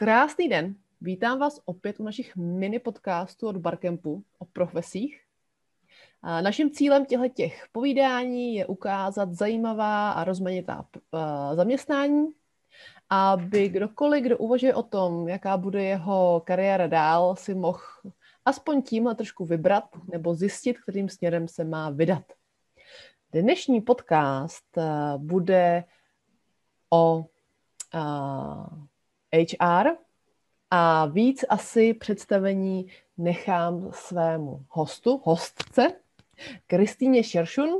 Krásný den. Vítám vás opět u našich mini podcastů od Barkempu o profesích. Naším cílem těchto povídání je ukázat zajímavá a rozmanitá zaměstnání, aby kdokoliv, kdo uvažuje o tom, jaká bude jeho kariéra dál, si mohl aspoň tímhle trošku vybrat nebo zjistit, kterým směrem se má vydat. Dnešní podcast bude o HR a víc asi představení nechám svému hostu, hostce, Kristýně Šeršun,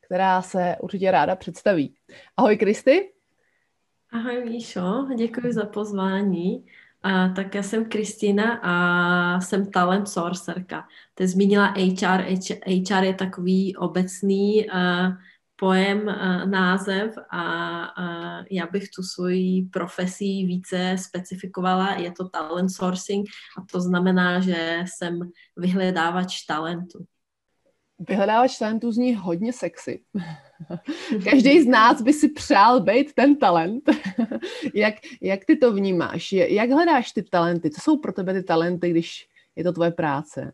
která se určitě ráda představí. Ahoj Kristy. Ahoj Míšo, děkuji za pozvání. A, tak já jsem Kristýna a jsem talent sourcerka. Ty zmínila HR. HR je takový obecný uh, pojem, eh, název a, já bych tu svoji profesí více specifikovala. Je to talent sourcing a to znamená, že jsem vyhledávač talentu. Vyhledávač talentu zní hodně sexy. Každý z nás by si přál být ten talent. jak, jak ty to vnímáš? Jak hledáš ty talenty? Co jsou pro tebe ty talenty, když je to tvoje práce?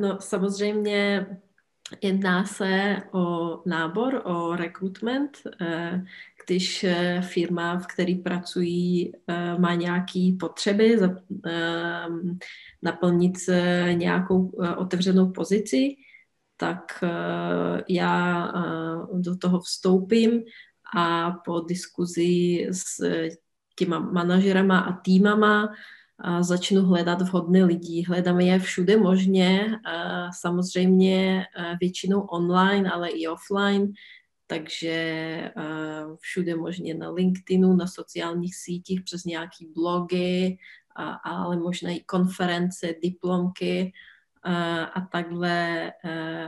No samozřejmě Jedná se o nábor, o recruitment, eh, když eh, firma, v které pracují, eh, má nějaké potřeby naplnit nějakou otevřenou pozici, tak já do toho vstoupím a po diskuzi s těma manažerama a týmama a začnu hledat vhodné lidi. Hledáme je všude možně, a samozřejmě většinou online, ale i offline, takže všude možně na LinkedInu, na sociálních sítích, přes nějaké blogy, ale možná i konference, diplomky a takhle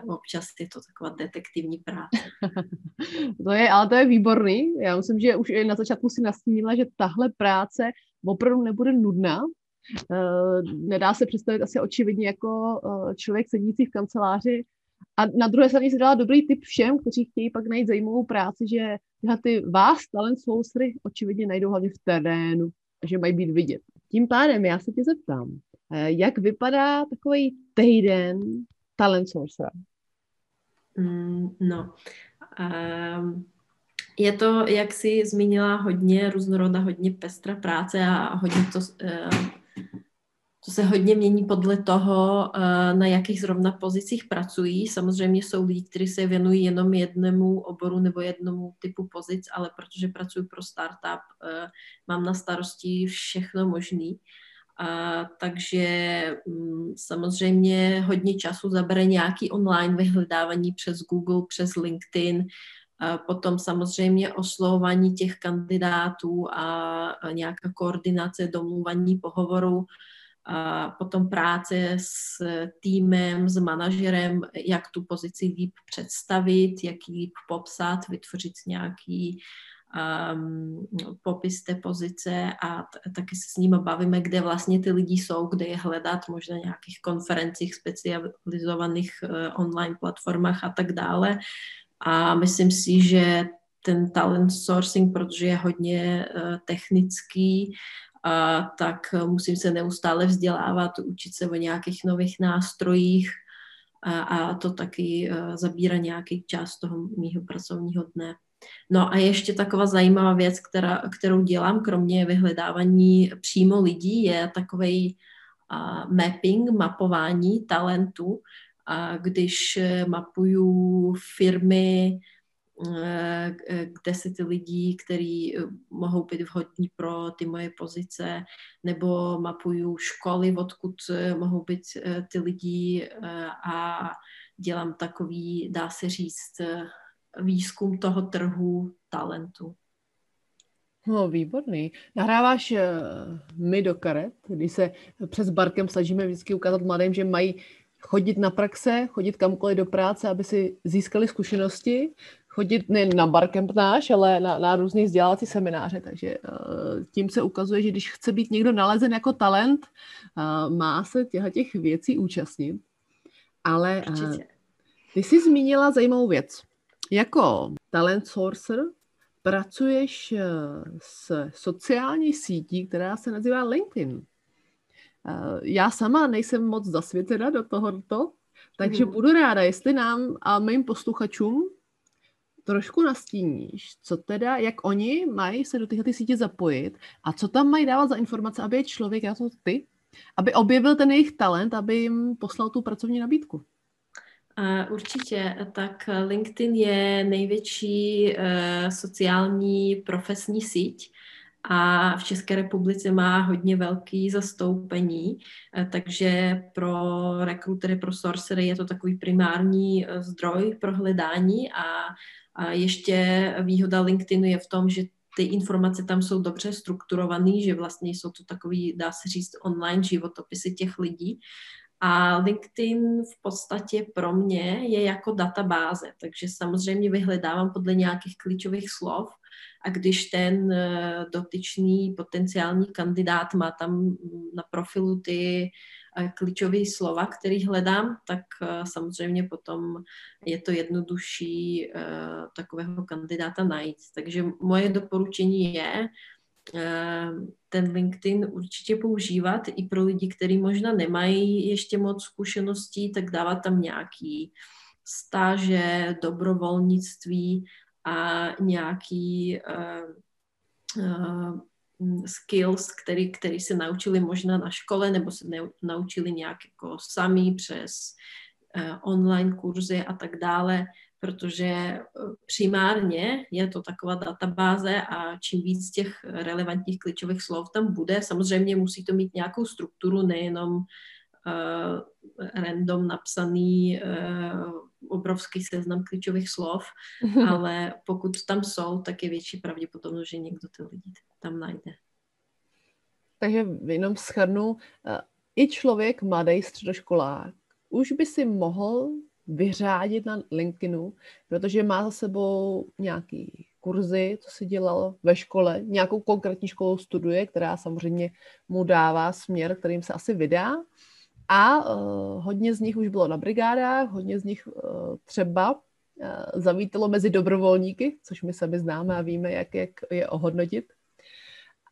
občas je to taková detektivní práce. to je, ale to je výborný. Já myslím, že už na začátku si nastínila, že tahle práce opravdu nebude nudná. Eh, nedá se představit asi očividně jako eh, člověk sedící v kanceláři. A na druhé straně se dala dobrý tip všem, kteří chtějí pak najít zajímavou práci, že ty vás, talent sourcery, očividně najdou hlavně v terénu že mají být vidět. Tím pádem já se tě zeptám, eh, jak vypadá takový týden talent sourcera? Mm, no, um, je to, jak jsi zmínila, hodně různoroda, hodně pestra práce a hodně to, eh, to se hodně mění podle toho, eh, na jakých zrovna pozicích pracují. Samozřejmě jsou lidi, kteří se věnují jenom jednému oboru nebo jednomu typu pozic, ale protože pracuji pro startup, eh, mám na starosti všechno možný. A, takže m, mm, samozřejmě hodně času zabere nějaký online vyhledávání přes Google, přes LinkedIn, Potom samozřejmě oslovování těch kandidátů a nějaká koordinace, domluvání pohovoru, a potom práce s týmem, s manažerem, jak tu pozici líp představit, jak ji líp popsat, vytvořit nějaký um, popis té pozice a t- taky se s nimi bavíme, kde vlastně ty lidi jsou, kde je hledat, možná nějakých konferencích, specializovaných uh, online platformách a tak dále. A myslím si, že ten talent sourcing, protože je hodně uh, technický, a tak musím se neustále vzdělávat, učit se o nějakých nových nástrojích a, a to taky uh, zabírá nějaký čas toho mýho pracovního dne. No a ještě taková zajímavá věc, která, kterou dělám, kromě vyhledávání přímo lidí, je takový uh, mapping, mapování talentu, a když eh, mapuju firmy, eh, kde se ty lidi, kteří eh, mohou být vhodní pro ty moje pozice, nebo mapuju školy, odkud mohou být ty lidi a dělám takový, dá se říct, výzkum toho trhu talentu. No, výborný. Nahráváš my do karet, kdy se přes Barkem snažíme vždycky ukázat mladým, že mají chodit na praxe, chodit kamkoliv do práce, aby si získali zkušenosti, chodit nejen na barkemp náš, ale na, na různé vzdělávací semináře, takže uh, tím se ukazuje, že když chce být někdo nalezen jako talent, uh, má se těchto těch věcí účastnit. Ale uh, ty jsi zmínila zajímavou věc. Jako talent sourcer pracuješ s sociální sítí, která se nazývá LinkedIn. Eh, já sama nejsem moc zasvětěna do tohoto, takže mm. budu ráda, jestli nám a mým posluchačům trošku nastíníš, co teda, jak oni mají se do tyhle sítě zapojit a co tam mají dávat za informace, aby je člověk, já to ty, aby objevil ten jejich talent, aby jim poslal tu pracovní nabídku. Určitě, tak LinkedIn je největší uh, sociální profesní síť a v České republice má hodně velký zastoupení, uh, takže pro rekrutery, pro sorcery je to takový primární uh, zdroj pro hledání. A, a ještě výhoda LinkedInu je v tom, že ty informace tam jsou dobře strukturované, že vlastně jsou to takový, dá se říct, online životopisy těch lidí a LinkedIn v podstatě pro mě je jako databáze, takže samozřejmě vyhledávám podle nějakých klíčových slov a když ten eh, dotyčný potenciální kandidát má tam na profilu ty eh, klíčové slova, který hledám, tak eh, samozřejmě potom je to jednodušší takového kandidáta najít. Takže moje doporučení je, ten LinkedIn určitě používat i pro lidi, kteří možná nemají ještě moc zkušeností, tak dávat tam nějaký stáže, dobrovolnictví a nějaký uh, uh, skills, který, který se naučili možná na škole nebo se ne, naučili nějak jako sami přes uh, online kurzy a tak dále protože eh, primárně je to taková databáze a čím víc těch relevantních klíčových slov tam bude, samozřejmě musí to mít nějakou strukturu, nejenom uh, random napsaný uh, obrovský seznam klíčových slov, ale pokud tam jsou, tak je větší pravděpodobnost, že někdo ty lidi tam najde. Takže jenom schrnu, i člověk, mladý středoškolák, už by si mohl vyřádit na LinkedInu, protože má za sebou nějaký kurzy, co si dělal ve škole, nějakou konkrétní školu studuje, která samozřejmě mu dává směr, kterým se asi vydá. A uh, hodně z nich už bylo na brigádách, hodně z nich uh, třeba uh, zavítalo mezi dobrovolníky, což my sami známe a víme, jak, jak je ohodnotit.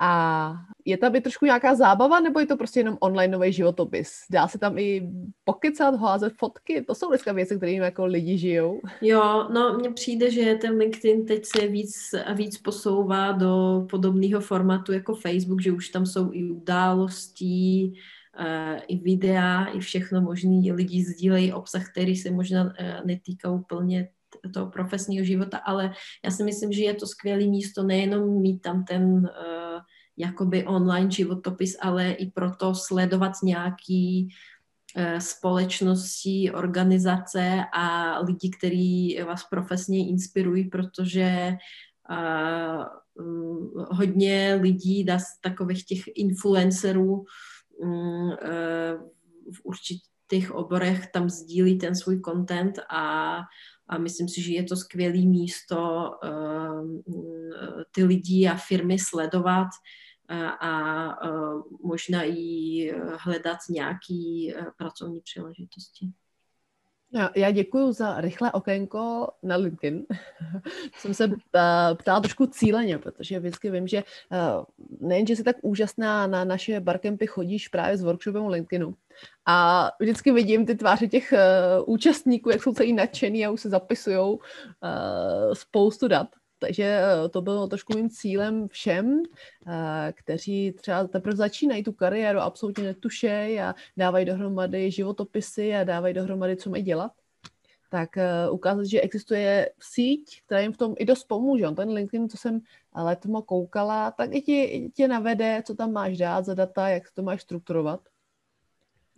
A je tam i trošku nějaká zábava, nebo je to prostě jenom online nový životopis? Dá se tam i pokecat, házet fotky? To jsou dneska věci, kterými jako lidi žijou. Jo, no mně přijde, že ten LinkedIn teď se víc a víc posouvá do podobného formátu jako Facebook, že už tam jsou i události, uh, i videa, i všechno možný. Lidi sdílejí obsah, který se možná uh, netýká úplně toho profesního života, ale já si myslím, že je to skvělé místo nejenom mít tam ten uh, jakoby online životopis, ale i proto sledovat nějaký uh, společnosti, organizace a lidi, kteří vás profesně inspirují, protože uh, hodně lidí, dá takových těch influencerů um, uh, v určitých oborech tam sdílí ten svůj content a a myslím si, že je to skvělé místo ehm, ty lidi a firmy sledovat a, a možná i hledat nějaké e, pracovní příležitosti. Já děkuji za rychlé okénko na LinkedIn. Jsem se e, ptala trošku cíleně, protože vždycky vím, že e, nejen, že jsi tak úžasná na naše barkempy chodíš právě s workshopem LinkedInu, a vždycky vidím ty tváře těch uh, účastníků, jak jsou celý nadšený a už se zapisují spoustu dat. Takže uh, to bylo trošku mým cílem všem, uh, kteří třeba teprve začínají tu kariéru, absolutně netušejí a dávají dohromady životopisy a dávají dohromady, co mají dělat tak uh, ukázat, že existuje síť, která jim v tom i dost pomůže. Ten LinkedIn, co jsem letmo koukala, tak i ti, tě navede, co tam máš dát za data, jak to máš strukturovat.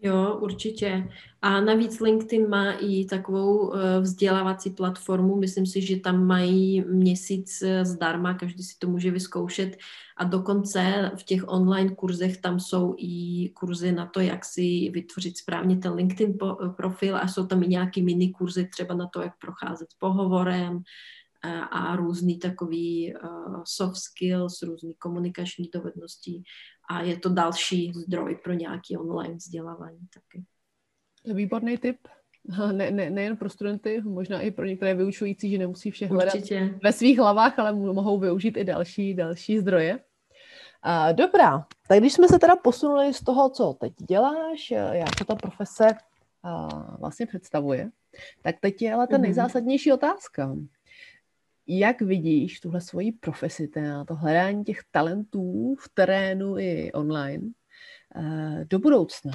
Jo, určitě. A navíc LinkedIn má i takovou eh, vzdělávací platformu. Myslím si, že tam mají měsíc eh, zdarma, každý si to může vyzkoušet. A dokonce v těch online kurzech tam jsou i kurzy na to, jak si vytvořit správně ten LinkedIn eh, profil a jsou tam i nějaké mini kurzy třeba na to, jak procházet pohovorem, a různý takový soft skills, různý komunikační dovednosti a je to další zdroj pro nějaký online vzdělávání taky. Výborný tip. Ne, ne, nejen pro studenty, možná i pro některé vyučující, že nemusí vše hledat Určitě. ve svých hlavách, ale mohou využít i další, další zdroje. A, dobrá, tak když jsme se teda posunuli z toho, co teď děláš, jak to ta profese a, vlastně představuje, tak teď je ale ta mhm. nejzásadnější otázka. Jak vidíš tuhle svoji profesi, to hledání těch talentů v terénu i online do budoucna?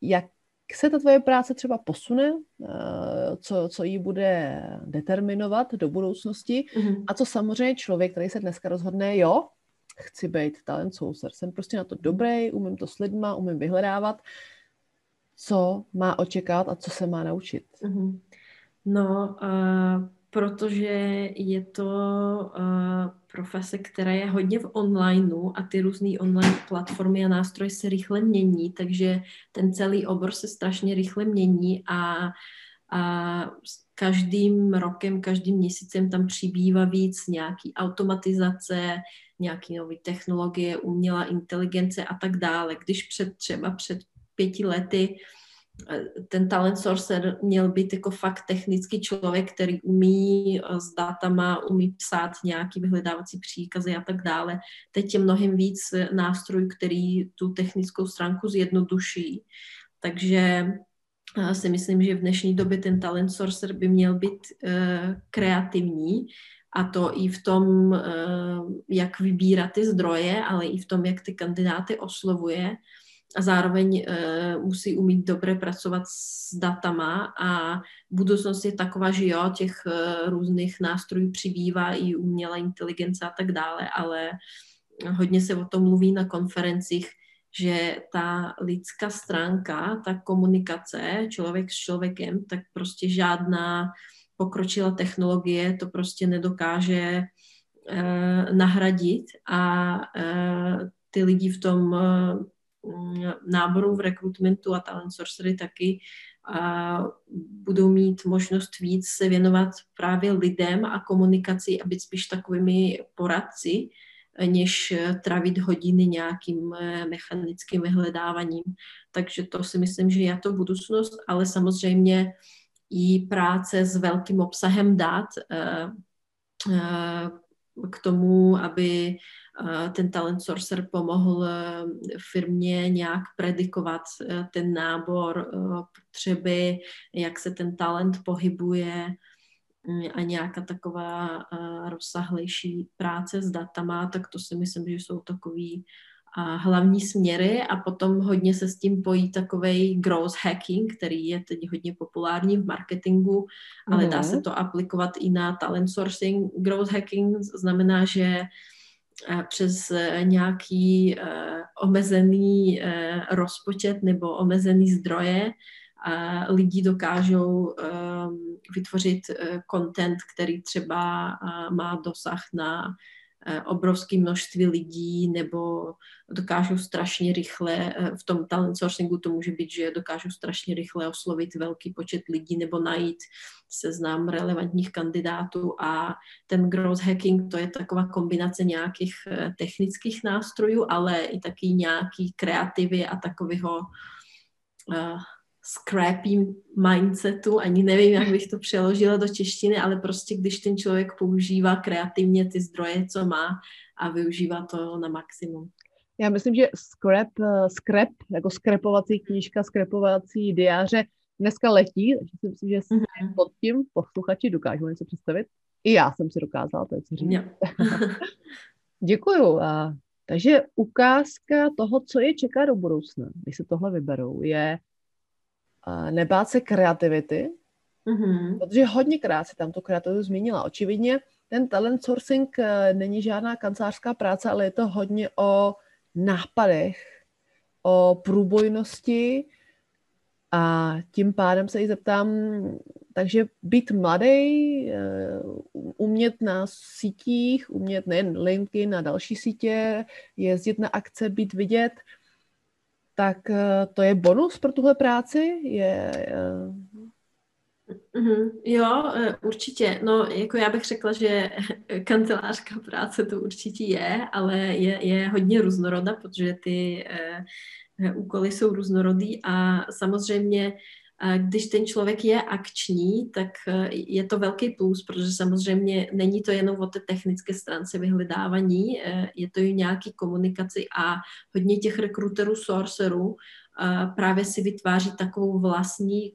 Jak se ta tvoje práce třeba posune, co, co ji bude determinovat do budoucnosti mm-hmm. a co samozřejmě člověk, který se dneska rozhodne, jo, chci být talent sourcer, jsem prostě na to dobrý, umím to s lidma, umím vyhledávat, co má očekávat a co se má naučit. Mm-hmm. No, uh, protože je to uh, profese, která je hodně v onlineu a ty různé online platformy a nástroje se rychle mění, takže ten celý obor se strašně rychle mění a, a každým rokem, každým měsícem tam přibývá víc nějaký automatizace, nějaký nové technologie, umělá inteligence a tak dále. Když před třeba před pěti lety eh, ten talent sorcerer měl být jako fakt technický člověk, který umí eh, s datama, umí psát nějaký vyhledávací příkazy a tak dále. Teď je mnohem víc nástrojů, který tu technickou stránku zjednoduší. Takže eh, si myslím, že v dnešní době ten talent sorcerer by měl být kreativní a to i v tom, jak vybírat ty zdroje, ale i v tom, jak ty kandidáty oslovuje a zároveň uh, musí umít dobře pracovat s datama a budoucnost je taková, že jo, těch uh, různých nástrojů přibývá i umělá inteligence a tak dále, ale hodně se o tom mluví na konferencích, že ta lidská stránka, ta komunikace člověk s člověkem, tak prostě žádná pokročila technologie to prostě nedokáže uh, nahradit a uh, ty lidi v tom uh, náboru v rekrutmentu a talent sorcery taky a budou mít možnost víc se věnovat právě lidem a komunikaci a být spíš takovými poradci, než trávit hodiny nějakým mechanickým vyhledáváním. Takže to si myslím, že je to budoucnost, ale samozřejmě i práce s velkým obsahem dat eh, eh, k tomu, aby eh, ten talent sorcerer pomohl firmě nějak predikovat ten nábor potřeby, jak se ten talent pohybuje mm, a nějaká taková rozsahlejší práce s datama, tak to si myslím, že jsou takový a hlavní směry a potom hodně se s tím pojí takový growth hacking, který je teď hodně populární v marketingu, ale mm. dá se mhm. to aplikovat i na talent sourcing. Growth hacking znamená, že eh, přes eh, nějaký uh, omezený uh, rozpočet nebo omezený zdroje lidi dokážou vytvořit content, který třeba má dosah na obrovské množství lidí nebo dokážou strašně rychle, eh, v tom talent sourcingu to může být, že dokážou strašně rychle oslovit velký počet lidí nebo najít seznam relevantních kandidátů. A ten growth hacking to je taková kombinace nějakých eh, technických nástrojů, ale i taky nějaký kreativy a takového scrappy mindsetu, ani nevím, jak bych to přeložila do češtiny, ale prostě když ten člověk používá kreativně ty zdroje, co má a využívá to na maximum. Já myslím, že scrap, eh, scrap jako skrepovací knížka, skrepovací diáře dneska letí, takže si myslím, že si mm-hmm. pod tím posluchači dokážou něco představit. I já jsem si dokázala, to říct. Děkuju. A, takže ukázka toho, co je čeká do budoucna, když se tohle vyberou, je nebát se kreativity, mm-hmm. protože hodněkrát se tam tu kreativitu zmínila. Očividně ten talent sourcing eh, není žádná kancelářská práce, ale je to hodně o nápadech, o průbojnosti a tím pádem se i zeptám, takže být mladý, eh, umět na sítích, umět nejen LinkedIn, na další sítě, jezdit na akce, být vidět, tak eh, to je bonus pro tuhle práci? Je, Mm-hmm. Jo, eh, určitě. No, jako já bych řekla, že kancelářská práce to určitě je, ale je, je hodně různoroda, protože ty uh, úkoly jsou různorodý a samozřejmě když ten člověk je akční, tak eh, je to velký plus, protože samozřejmě není to jenom o té technické stránce vyhledávání, eh, je to i nějaký komunikaci a hodně těch rekruterů, sorcerů eh, právě si vytváří takovou vlastní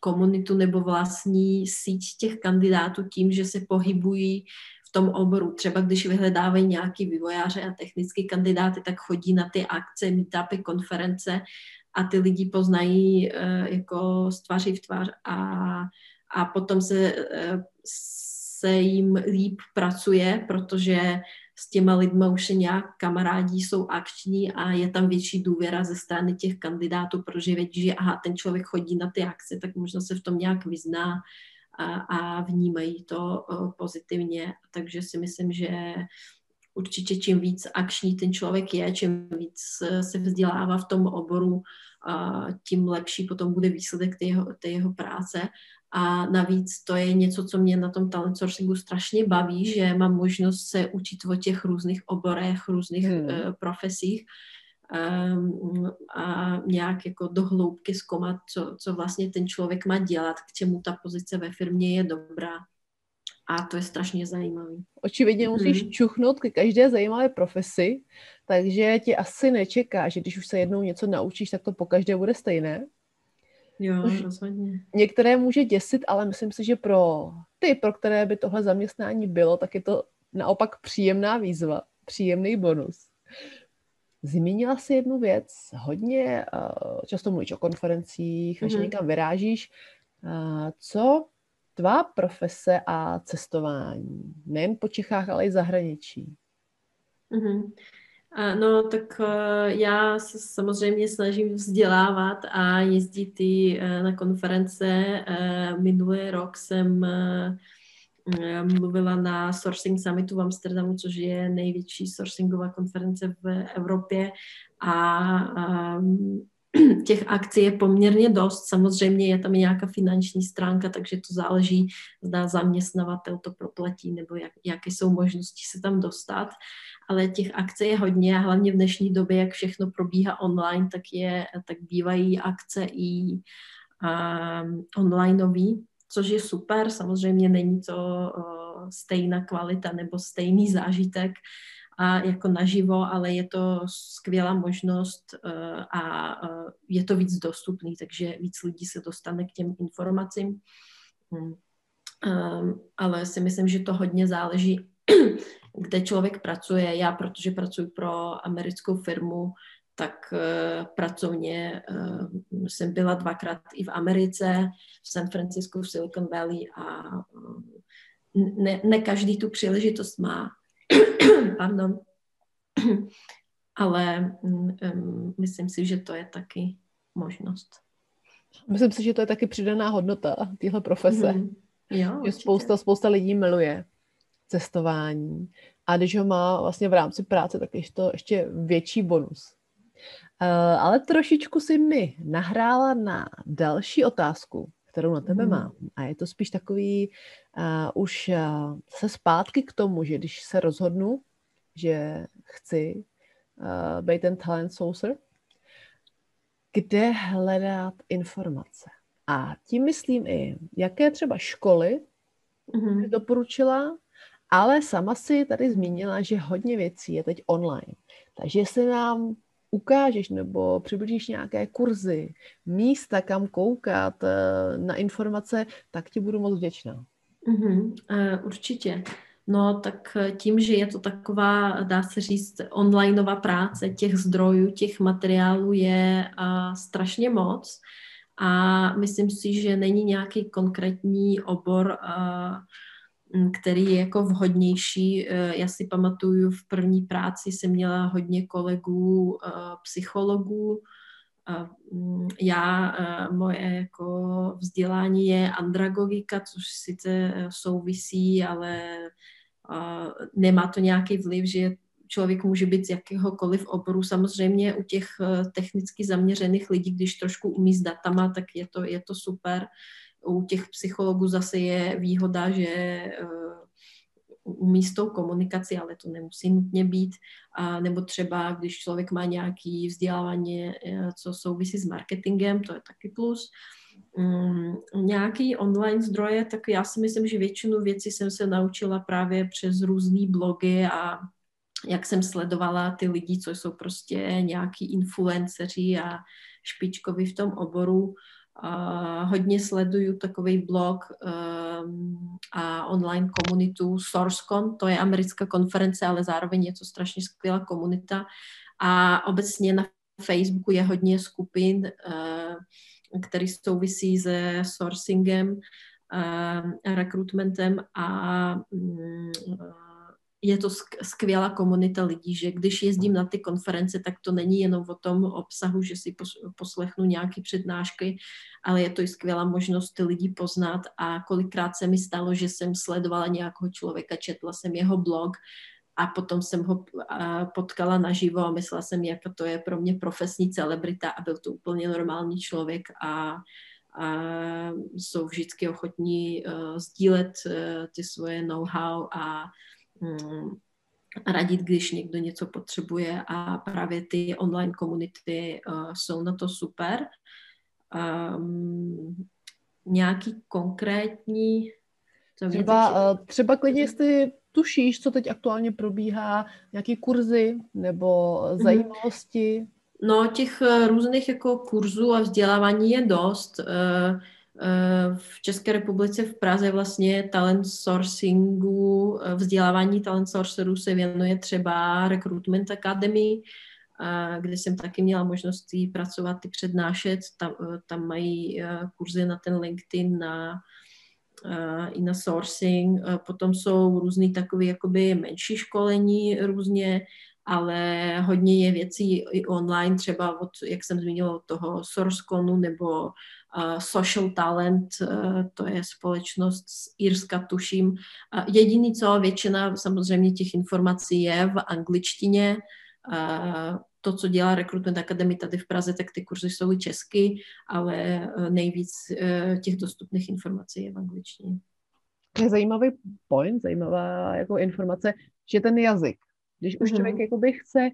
komunitu nebo vlastní síť těch kandidátů tím, že se pohybují tom oboru. Třeba když vyhledávají nějaký vývojáře a technický kandidáty, tak chodí na ty akce, meetupy, konference a ty lidi poznají uh, jako z tváří v tvář a, a potom se, uh, se jim líp pracuje, protože s těma lidma už se nějak kamarádí, jsou akční a je tam větší důvěra ze strany těch kandidátů, protože vědí, že aha, ten člověk chodí na ty akce, tak možná se v tom nějak vyzná a, a vnímají to pozitivně. Takže si myslím, že určitě čím víc akční ten člověk je, čím víc se vzdělává v tom oboru, tím lepší potom bude výsledek té jeho, té jeho práce. A navíc to je něco, co mě na tom talent sourcingu strašně baví, že mám možnost se učit o těch různých oborech, různých hmm. uh, profesích a nějak jako do hloubky zkoumat, co, co vlastně ten člověk má dělat, k čemu ta pozice ve firmě je dobrá. A to je strašně zajímavé. Očividně musíš hmm. čuchnout k každé zajímavé profesi, takže ti asi nečeká, že když už se jednou něco naučíš, tak to po každé bude stejné. Jo, rozhodně. Některé může děsit, ale myslím si, že pro ty, pro které by tohle zaměstnání bylo, tak je to naopak příjemná výzva, příjemný bonus. Zmínila si jednu věc, hodně uh, často mluvíš o konferencích, mm-hmm. že někam vyrážíš. Uh, co tvá profese a cestování, nejen po Čechách, ale i zahraničí? Mm-hmm. No, tak e, já se samozřejmě snažím vzdělávat a jezdit i na konference. Minulý rok jsem mluvila na Sourcing Summitu v Amsterdamu, což je největší sourcingová konference v Evropě a těch akcí je poměrně dost. Samozřejmě je tam i nějaká finanční stránka, takže to záleží, zda zaměstnavatel to proplatí nebo jak, jaké jsou možnosti se tam dostat. Ale těch akcí je hodně a hlavně v dnešní době, jak všechno probíhá online, tak, je, tak bývají akce i um, onlineový, což je super. Samozřejmě není to uh, stejná kvalita nebo stejný zážitek, a jako naživo, ale je to skvělá možnost uh, a uh, je to víc dostupný, takže víc lidí se dostane k těm informacím. Hmm. Um, ale si myslím, že to hodně záleží, kde člověk pracuje. Já, protože pracuji pro americkou firmu, tak uh, pracovně uh, jsem byla dvakrát i v Americe, v San Francisco, v Silicon Valley a uh, ne, ne každý tu příležitost má. Pardon. Ale um, myslím si, že to je taky možnost. Myslím si, že to je taky přidaná hodnota téhle profese. Mm. Jo, že spousta, spousta lidí miluje cestování a když ho má vlastně v rámci práce, tak je to ještě větší bonus. Uh, ale trošičku si mi nahrála na další otázku, kterou na tebe mm. mám. A je to spíš takový uh, už uh, se zpátky k tomu, že když se rozhodnu, že chci uh, být ten talent sourcer, kde hledat informace. A tím myslím i, jaké třeba školy mm-hmm. doporučila, ale sama si tady zmínila, že hodně věcí je teď online. Takže jestli nám ukážeš nebo přiblížíš nějaké kurzy, místa, kam koukat eh, na informace, tak ti budu moc vděčná. Mm-hmm, uh, určitě. No tak tím, že je to taková, dá se říct, onlineová práce, těch zdrojů, těch materiálů je uh, strašně moc a myslím si, že není nějaký konkrétní obor, uh, který je jako vhodnější. Já si pamatuju, v první práci jsem měla hodně kolegů, psychologů, já, moje jako vzdělání je andragogika, což sice souvisí, ale nemá to nějaký vliv, že člověk může být z jakéhokoliv oboru. Samozřejmě u těch technicky zaměřených lidí, když trošku umí s datama, tak je to, je to super. U těch psychologů zase je výhoda, že eh, umí s tou komunikací, ale to nemusí nutně být. A nebo třeba, když člověk má nějaký vzdělávání, eh, co souvisí s marketingem, to je taky plus. Um, nějaký online zdroje, tak já si myslím, že většinu věcí jsem se naučila právě přes různé blogy a jak jsem sledovala ty lidi, co jsou prostě nějaký influenceři a špičkoví v tom oboru. Uh, hodně sleduju takový blog um, a online komunitu SourceCon, to je americká konference, ale zároveň je to strašně skvělá komunita. A obecně na Facebooku je hodně skupin, uh, který souvisí se sourcingem, uh, rekrutmentem a um, je to skvělá komunita lidí, že když jezdím na ty konference, tak to není jenom o tom obsahu, že si poslechnu nějaké přednášky, ale je to i skvělá možnost ty lidi poznat a kolikrát se mi stalo, že jsem sledovala nějakého člověka, četla jsem jeho blog a potom jsem ho potkala naživo a myslela jsem, jak to je pro mě profesní celebrita a byl to úplně normální člověk a a jsou vždycky ochotní uh, sdílet uh, ty svoje know-how a radit, když někdo něco potřebuje a právě ty online komunity uh, jsou na to super. Um, nějaký konkrétní... Třeba, uh, třeba klidně, jestli tušíš, co teď aktuálně probíhá, nějaké kurzy nebo mhm. zajímavosti? No, těch různých jako kurzů a vzdělávání je dost. Uh, Eh, v České republice v Praze vlastně talent sourcingu, eh, vzdělávání talent sourcerů se věnuje třeba Recruitment Academy, eh, kde jsem taky měla možnost jí pracovat, i přednášet. Tam, tam mají kurzy na ten LinkedIn, na, i na sourcing. Potom jsou různý takové jakoby menší školení různě, ale hodně je věcí i online, třeba od, jak jsem zmínila, od toho SourceConu nebo Social Talent, eh, to je společnost z Irska, tuším. Jediný co, většina samozřejmě těch informací je v angličtině. To, co dělá Recruitment Academy tady v Praze, tak ty kurzy jsou i česky, ale eh, nejvíc eh, těch dostupných informací je v angličtině. To je zajímavý point, zajímavá jako informace, že ten jazyk, když už mm-hmm. člověk jakoby chce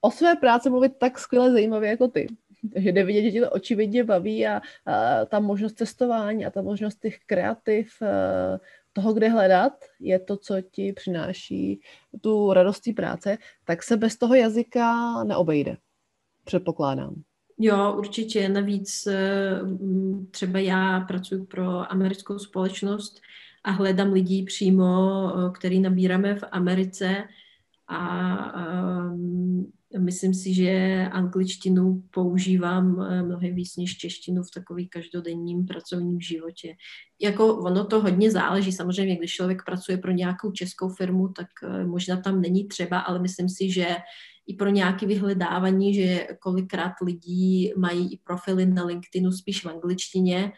o své práci mluvit tak skvěle zajímavě jako ty, takže jde vidět, že tě to očividně baví a, a ta možnost cestování a ta možnost těch kreativ, a, toho, kde hledat, je to, co ti přináší tu radost práce, tak se bez toho jazyka neobejde, předpokládám. Jo, určitě. Navíc e, třeba já pracuji pro americkou společnost a hledám lidi přímo, e, který nabíráme v Americe a Myslím si, že angličtinu používám eh, mnohem víc než češtinu v takový každodenním pracovním životě. Jako ono to hodně záleží, samozřejmě, když člověk pracuje pro nějakou českou firmu, tak eh, možná tam není třeba, ale myslím si, že i pro nějaké vyhledávání, že kolikrát lidí mají i profily na LinkedInu spíš v angličtině,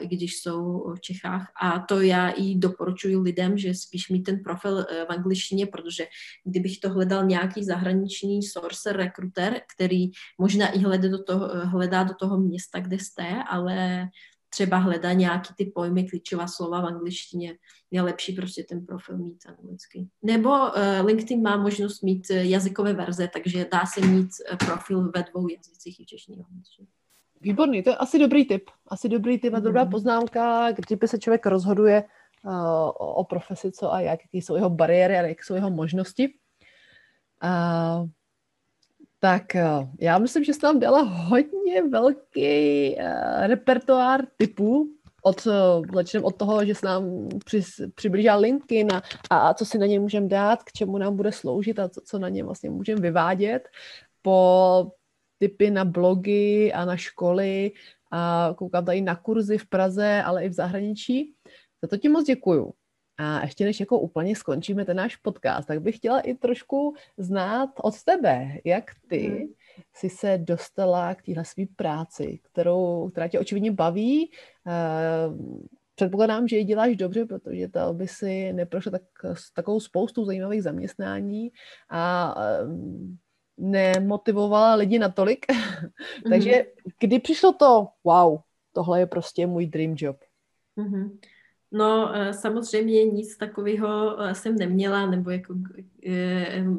i když jsou v Čechách. A to já i doporučuji lidem, že spíš mít ten profil eh, v angličtině, protože kdybych to hledal nějaký zahraniční source rekruter, který možná i hledá do toho, eh, hledá do toho města, kde jste, ale třeba hledá nějaký ty pojmy, klíčová slova v angličtině, je lepší prostě ten profil mít anglicky. Nebo uh, LinkedIn má možnost mít jazykové verze, takže dá se mít profil ve dvou jazycích, i češtině. Výborný, to je asi dobrý tip. Asi dobrý tip a dobrá mhm. poznámka, kdyby se člověk rozhoduje uh, o, o profesi, co a jak, jaké jsou jeho bariéry a jaké jsou jeho možnosti. Uh, tak uh, já myslím, že jste nám dala hodně velký uh, repertoár typů, od, začneme od toho, že se nám při, přiblížá linky na, a, a co si na ně můžeme dát, k čemu nám bude sloužit a co, co na ně vlastně můžeme vyvádět, po tipy na blogy a na školy a koukám tady na kurzy v Praze, ale i v zahraničí. Za to ti moc děkuju. A ještě než jako úplně skončíme ten náš podcast, tak bych chtěla i trošku znát od tebe, jak ty hmm. jsi se dostala k téhle své práci, kterou, která tě očividně baví. Předpokládám, že ji děláš dobře, protože to by si neprošla tak, s takovou spoustu zajímavých zaměstnání a nemotivovala lidi natolik. Mm-hmm. Takže kdy přišlo to, wow, tohle je prostě můj dream job? Mm-hmm. No, samozřejmě nic takového jsem neměla, nebo jako,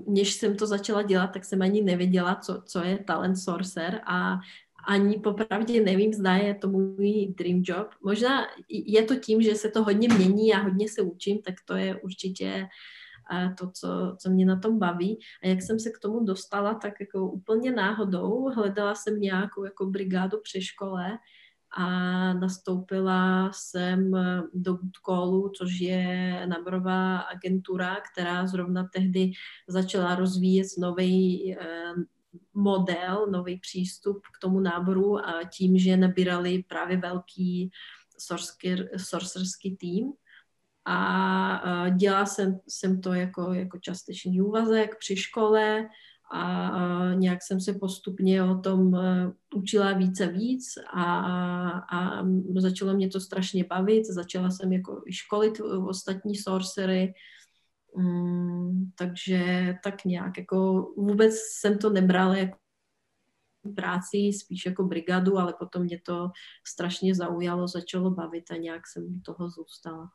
než jsem to začala dělat, tak jsem ani nevěděla, co, co je talent sorcer a ani popravdě nevím, zda je to můj dream job. Možná je to tím, že se to hodně mění a hodně se učím, tak to je určitě to, co, co mě na tom baví. A jak jsem se k tomu dostala, tak jako úplně náhodou hledala jsem nějakou jako brigádu při škole a nastoupila jsem do Bootcallu, což je náborová agentura, která zrovna tehdy začala rozvíjet nový eh, model, nový přístup k tomu náboru a tím, že nabírali právě velký sorcerský tým. A dělala jsem, jsem to jako, jako částečný úvazek při škole a nějak jsem se postupně o tom e, učila více víc a, a začalo mě to strašně bavit. Začala jsem jako školit ostatní sorcery, Mm, takže tak nějak, jako vůbec jsem to nebrala jako práci, spíš jako brigadu, ale potom mě to strašně zaujalo, začalo bavit a nějak jsem toho zůstala.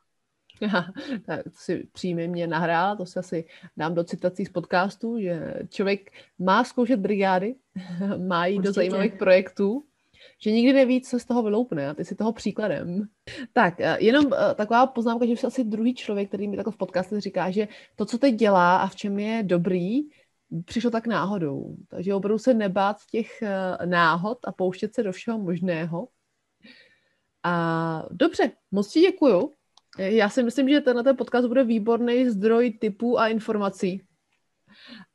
Tak to si přímě mě nahrál, to se asi dám do citací z podcastu, že člověk má zkoušet brigády, má jít Určitě. do zajímavých projektů že nikdy neví, co z toho vyloupne a ty jsi toho příkladem. Tak, eh, jenom eh, taková poznámka, že jsi asi druhý člověk, který mi takhle v podcastu říká, že to, co teď dělá a v čem je dobrý, přišlo tak náhodou. Takže opravdu se nebát těch eh, náhod a pouštět se do všeho možného. A dobře, moc ti děkuju. Já si myslím, že tenhle podcast bude výborný zdroj typů a informací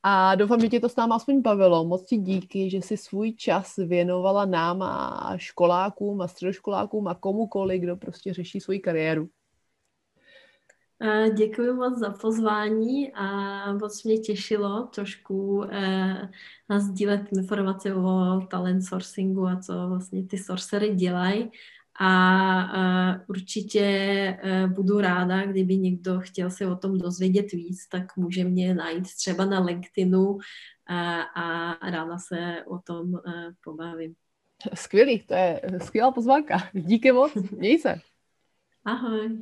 a doufám, že tě to s náma aspoň bavilo. Moc ti díky, že jsi svůj čas věnovala nám a školákům a středoškolákům a komukoli, kdo prostě řeší svoji kariéru. Děkuji moc za pozvání a moc mě těšilo trošku eh, sdílet informace o talent sourcingu a co vlastně ty sorcery dělají a určitě e, budu ráda, kdyby někdo chtěl se o tom dozvědět víc, tak může mě najít třeba na LinkedInu a, a ráda se o tom e, pobavím. Skvělý, to je skvělá pozvánka. Díky moc, měj se. Ahoj.